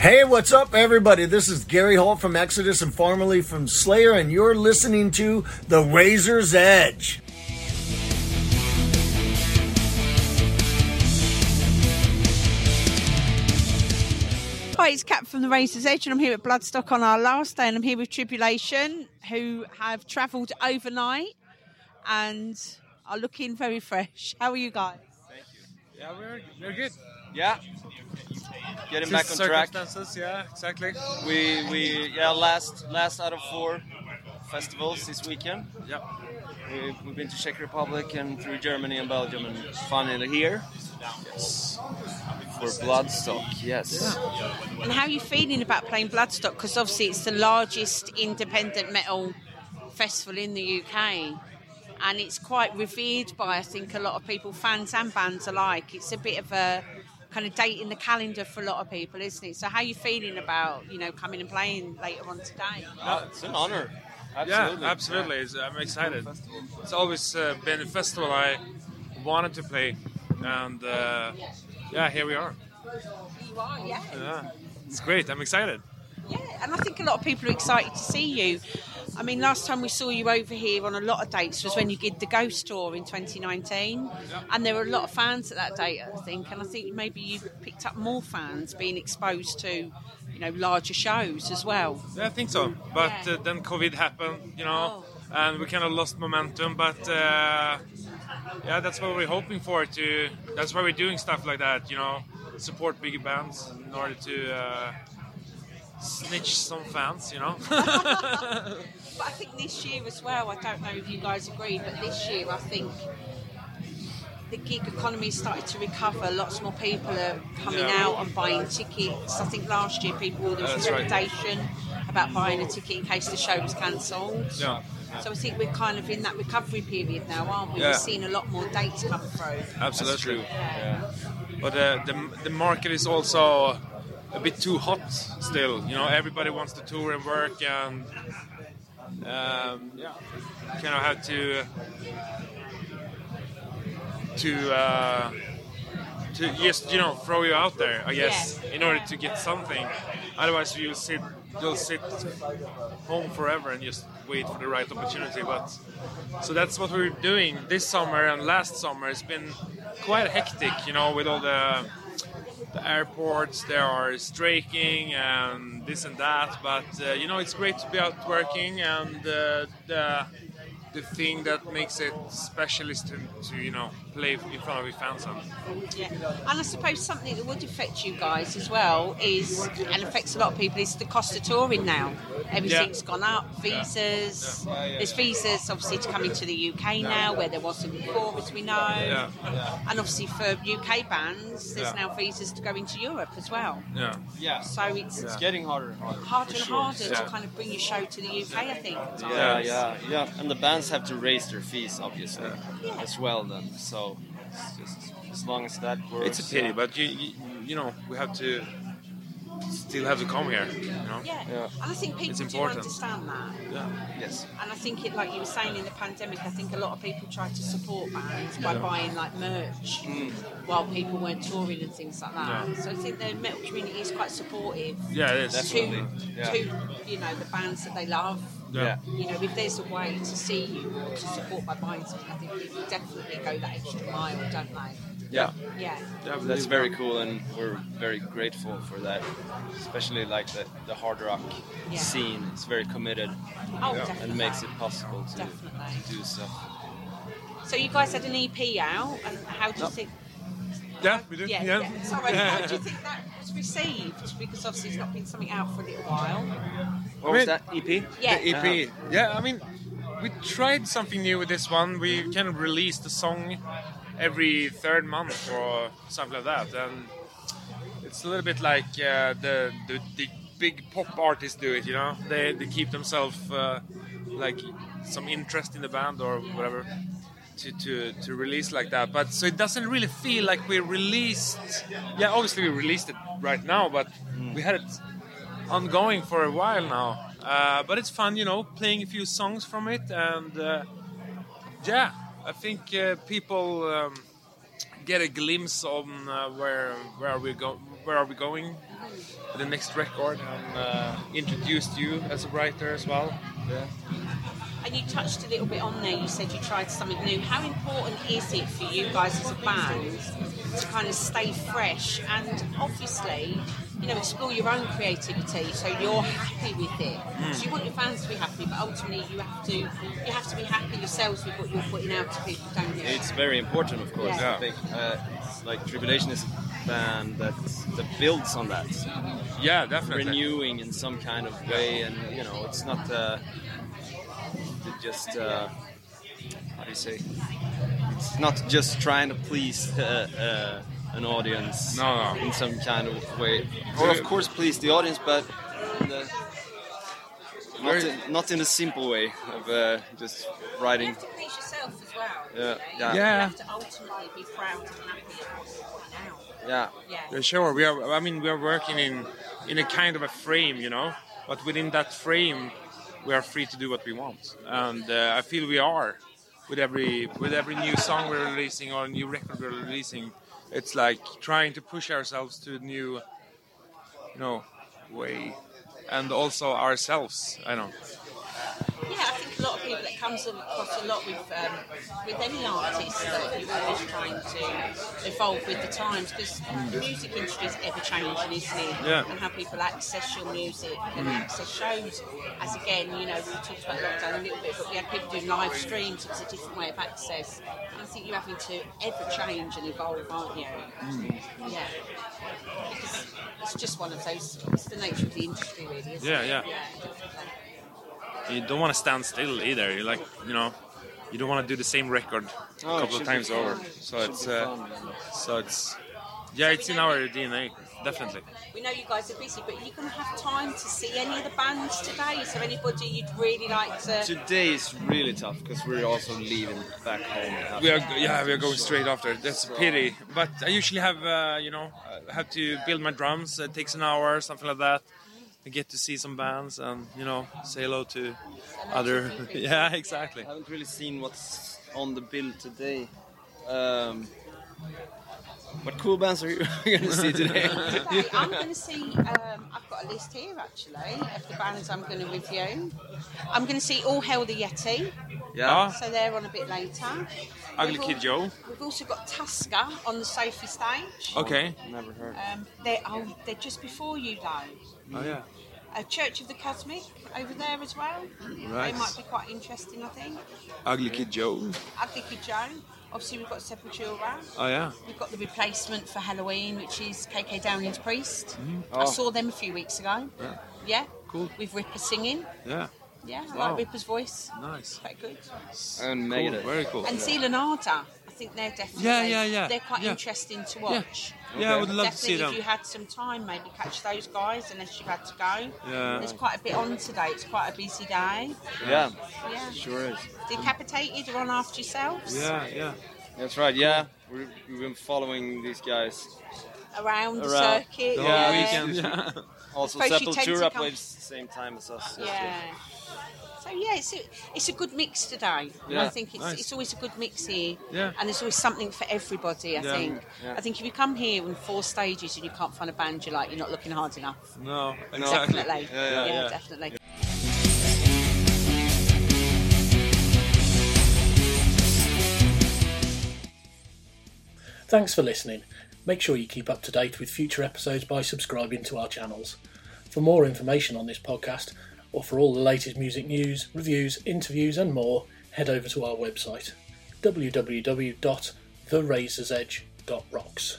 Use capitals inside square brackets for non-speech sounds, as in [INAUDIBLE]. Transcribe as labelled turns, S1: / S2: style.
S1: Hey, what's up, everybody? This is Gary Holt from Exodus and formerly from Slayer, and you're listening to The Razor's Edge.
S2: Hi, it's Cap from the Razor's Edge, and I'm here at Bloodstock on our last day, and I'm here with Tribulation, who have travelled overnight and are looking very fresh. How are you guys?
S3: Yeah, we're, we're good.
S4: Yeah. Getting back on track.
S3: Circumstances, yeah, exactly.
S4: We we yeah last last out of four festivals this weekend.
S3: Yeah.
S4: We, we've been to Czech Republic and through Germany and Belgium and finally here. Yes. For Bloodstock, yes.
S2: And how are you feeling about playing Bloodstock? Because obviously it's the largest independent metal festival in the UK. And it's quite revered by, I think, a lot of people, fans and bands alike. It's a bit of a kind of date in the calendar for a lot of people, isn't it? So how are you feeling about, you know, coming and playing later on today?
S4: Uh, it's an honor. Absolutely.
S3: Yeah, absolutely. It's- I'm excited. It's always uh, been a festival I wanted to play, and uh, yeah, here we are.
S2: You are, yeah.
S3: Yeah, it's great. I'm excited.
S2: Yeah, and I think a lot of people are excited to see you. I mean, last time we saw you over here on a lot of dates was when you did the Ghost Tour in 2019, and there were a lot of fans at that date, I think. And I think maybe you picked up more fans being exposed to, you know, larger shows as well.
S3: Yeah, I think so. But
S2: Yeah.
S3: uh, then COVID happened, you know,
S2: Oh.
S3: and we kind of lost momentum. But uh, yeah, that's what we're hoping for. To that's why we're doing stuff like that, you know, support bigger bands in order to uh, snitch some fans, you know. [LAUGHS] [LAUGHS]
S2: But I think this year as well, I don't know if you guys agree, but this year I think the gig economy started to recover. Lots more people are coming
S3: Yeah.
S2: out and buying tickets. I think last year people there was
S3: That's
S2: a
S3: right.
S2: about buying a ticket in case the show was cancelled.
S3: yeah.
S2: So I think we're kind of in that recovery period now, aren't we?
S3: Yeah.
S2: We're seeing a lot more dates come through.
S3: Absolutely.
S4: Yeah.
S3: But uh, the the market is also a bit too hot still. You know, everybody wants to tour and work, and um, yeah, kind of have to to uh, to just you know throw you out there, I guess, in order to get something. Otherwise, you'll sit you'll sit home forever and just wait for the right opportunity. But so that's what we're doing this summer and last summer. It's been quite hectic, you know, with all the the airports. They are striking and this and that. But uh, you know, it's great to be out working and uh, the the thing that makes it special is to, to you know play in front of your fans and
S2: Yeah. And I suppose something that would affect you guys as well is, and affects a lot of people, is the cost of touring now. Everything's gone up, visas. There's visas obviously to come into the UK now where there wasn't before, as we know.
S3: yeah
S2: And obviously for UK bands, there's
S3: Yeah.
S2: now visas to go into Europe as well.
S3: yeah
S4: Yeah.
S2: So it's
S4: It's getting harder and harder.
S2: harder and
S4: sure.
S2: harder
S3: Yeah.
S2: to kind of bring your show to the UK, I think.
S4: Yeah, yeah, yeah. And the bands have to raise their fees, obviously, as well. Then, so it's just as long as that works.
S3: it's a pity
S4: yeah.
S3: but you, you you know we have to still have to come here you know
S2: Yeah.
S4: Yeah.
S2: and I think people
S3: It's
S2: do
S3: important.
S2: understand that.
S3: yeah
S4: Yes.
S2: And I think it, like you were saying in the pandemic, I think a lot of people tried to support bands by buying like merch while people weren't touring and things like that.
S3: Mm. Yeah.
S2: So I think the metal community is quite supportive
S3: yeah it is
S4: Definitely.
S2: to,
S4: Yeah.
S2: to you know the bands that they love.
S3: yeah.
S2: You know, if there's a way to see you or to support by buying something, I think people definitely go that extra mile, don't they?
S4: Yeah.
S2: Yeah.
S3: Yeah,
S4: That's very cool, and we're very grateful for that. Especially like the, the hard rock
S2: Yeah.
S4: scene. It's very committed
S2: Oh, definitely.
S4: and makes it possible to, to do stuff.
S2: So you guys had an EP out, and how do you think?
S3: yeah we do
S2: Yeah, yeah. Sorry, how do you [LAUGHS] think that was received? Because obviously it's not been something out for a little while.
S4: What was that EP?
S2: Yeah.
S3: The EP. Uh-huh. Yeah, I mean, we tried something new with this one. We kind of released a song every third month or something like that, and it's a little bit like uh, the, the the big pop artists do it. You know, they they keep themselves uh, like some interest in the band or whatever. To, to, to release like that, but so it doesn't really feel like we released. Yeah, obviously we released it right now, but we had it ongoing for a while now. Uh, but it's fun, you know, playing a few songs from it, and uh, yeah, I think uh, people um, get a glimpse on uh, where where are we go where are we going the next record and uh, introduced you as a writer as well.
S4: Yeah.
S2: And you touched a little bit on there. You said you tried something new. How important is it for you guys as a band to kind of stay fresh and obviously, you know, explore your own creativity so you're happy with it? So you want your fans to be happy, but ultimately you have to you have to be happy yourselves with what you're putting out to people, don't you?
S4: It's very important, of course.
S2: Yeah.
S4: I think uh, it's like Tribulation is a band that that builds on that,
S3: Yeah, definitely.
S4: renewing in some kind of way, and you know, it's not uh, just uh, how do you say? It's not just trying to please uh, uh, an audience
S3: No, no.
S4: in some kind of way, or of course please the audience, but in the, not, in, not in a simple way of uh, just
S2: You
S4: writing.
S2: have to please yourself as well.
S4: Yeah,
S2: you know?
S4: yeah.
S2: You
S3: Yeah.
S2: have to ultimately be proud and happy with what you're putting out.
S4: Yeah.
S2: Yeah.
S3: Yeah, sure. We are. I mean, we are working in in a kind of a frame, you know. But within that frame, we are free to do what we want, and uh, I feel we are with every with every new song we're releasing or new record we're releasing. It's like trying to push ourselves to a new, you know, way, and also ourselves. I know.
S2: Yeah, I think a lot of people that comes across a lot with um, with any artist that you're always trying to evolve with the times because the music industry is ever changing, isn't it?
S3: Yeah.
S2: And how people access your music and access shows. As again, you know, we talked about lockdown a little bit, but we had people doing live streams. It's a different way of access. And I think you're having to ever change and evolve, aren't you? Yeah. Because it's just one of those. It's the nature of the industry, really. Isn't
S3: Yeah,
S2: it?
S3: yeah.
S2: definitely.
S3: You don't want to stand still either. You like, you know, you don't want to do the same record a
S4: Oh, it
S3: couple of times over. So
S4: should
S3: it's uh,
S4: fun.
S3: so it's yeah, it's in our DNA, definitely.
S2: We know you guys are busy, but are you going to have time to see any of the bands today? Is there anybody you'd really like to?
S4: Today is really tough because we're also leaving back home.
S3: We are yeah, we are going straight after. That's a pity. But I usually have uh, you know I have to build my drums. It takes an hour, something like that. I get to see some bands and you know say hello to other. [LAUGHS] yeah, exactly.
S4: I haven't really seen what's on the bill today. Um, what cool bands are you [LAUGHS] going to see today?
S2: Okay, [LAUGHS] I'm going to see. Um, I've got a list here actually of the bands I'm going to review. I'm going to see All Hail the Yeti,
S3: Yeah,
S2: so they're on a bit later.
S3: Ugly
S2: We've
S3: Kid
S2: al-
S3: Joe.
S2: We've also got Tuskar on the Sophie stage.
S3: Okay.
S4: Never heard.
S2: Um, they're oh, they're just before you though.
S3: Oh yeah.
S2: A Church of the Cosmic over there as well.
S3: Right.
S2: They might be quite interesting, I think.
S3: Ugly Kid Joe.
S2: Ugly Kid Joe. Obviously, we've got Sepultura.
S3: Oh yeah.
S2: We've got the replacement for Helloween, which is KK Downing's Priest. Mm-hmm. I
S4: Oh.
S2: saw them a few weeks ago. Yeah. Yeah.
S3: Cool.
S2: With Ripper singing.
S3: Yeah.
S2: Yeah, I
S3: Wow.
S2: like Ripper's voice.
S3: Nice.
S2: Quite good.
S4: And
S3: Cool.
S4: Megadeth.
S3: Very cool.
S2: And Zeal & Ardor. I think they're definitely.
S3: Yeah, yeah, yeah,
S2: They're quite
S3: yeah.
S2: interesting to watch.
S3: Yeah, yeah. I would love to
S2: Definitely,
S3: see them.
S2: if you had some time, maybe catch those guys unless you've had to go.
S3: Yeah.
S2: There's quite a bit on today. It's quite a busy day.
S4: Yeah,
S2: Yeah.
S4: sure is.
S2: Decapitated are on after yourselves.
S3: Yeah, yeah.
S4: That's right. Yeah, we we've been following these guys.
S2: Around the circuit.
S3: The
S4: Yeah.
S3: whole
S2: yeah.
S3: weekend. [LAUGHS] Yeah.
S4: Also,
S2: suppose you tend to
S4: Sepultura
S2: come-
S4: plays the same time as us.
S2: Yeah. So yeah, it's a, it's a good mix today.
S4: Yeah,
S2: I think it's,
S3: nice.
S2: it's always a good mix here.
S3: Yeah.
S2: And there's always something for everybody. I
S3: Yeah.
S2: think.
S4: Yeah.
S2: I think if you come here in four stages and you can't find a band you like, you're not looking hard enough.
S3: No, exactly.
S2: Definitely.
S4: Yeah, yeah,
S3: yeah.
S2: definitely.
S5: Thanks for listening. Make sure you keep up to date with future episodes by subscribing to our channels. For more information on this podcast, or for all the latest music news, reviews, interviews, and more, head over to our website www.therazorsedge.rocks.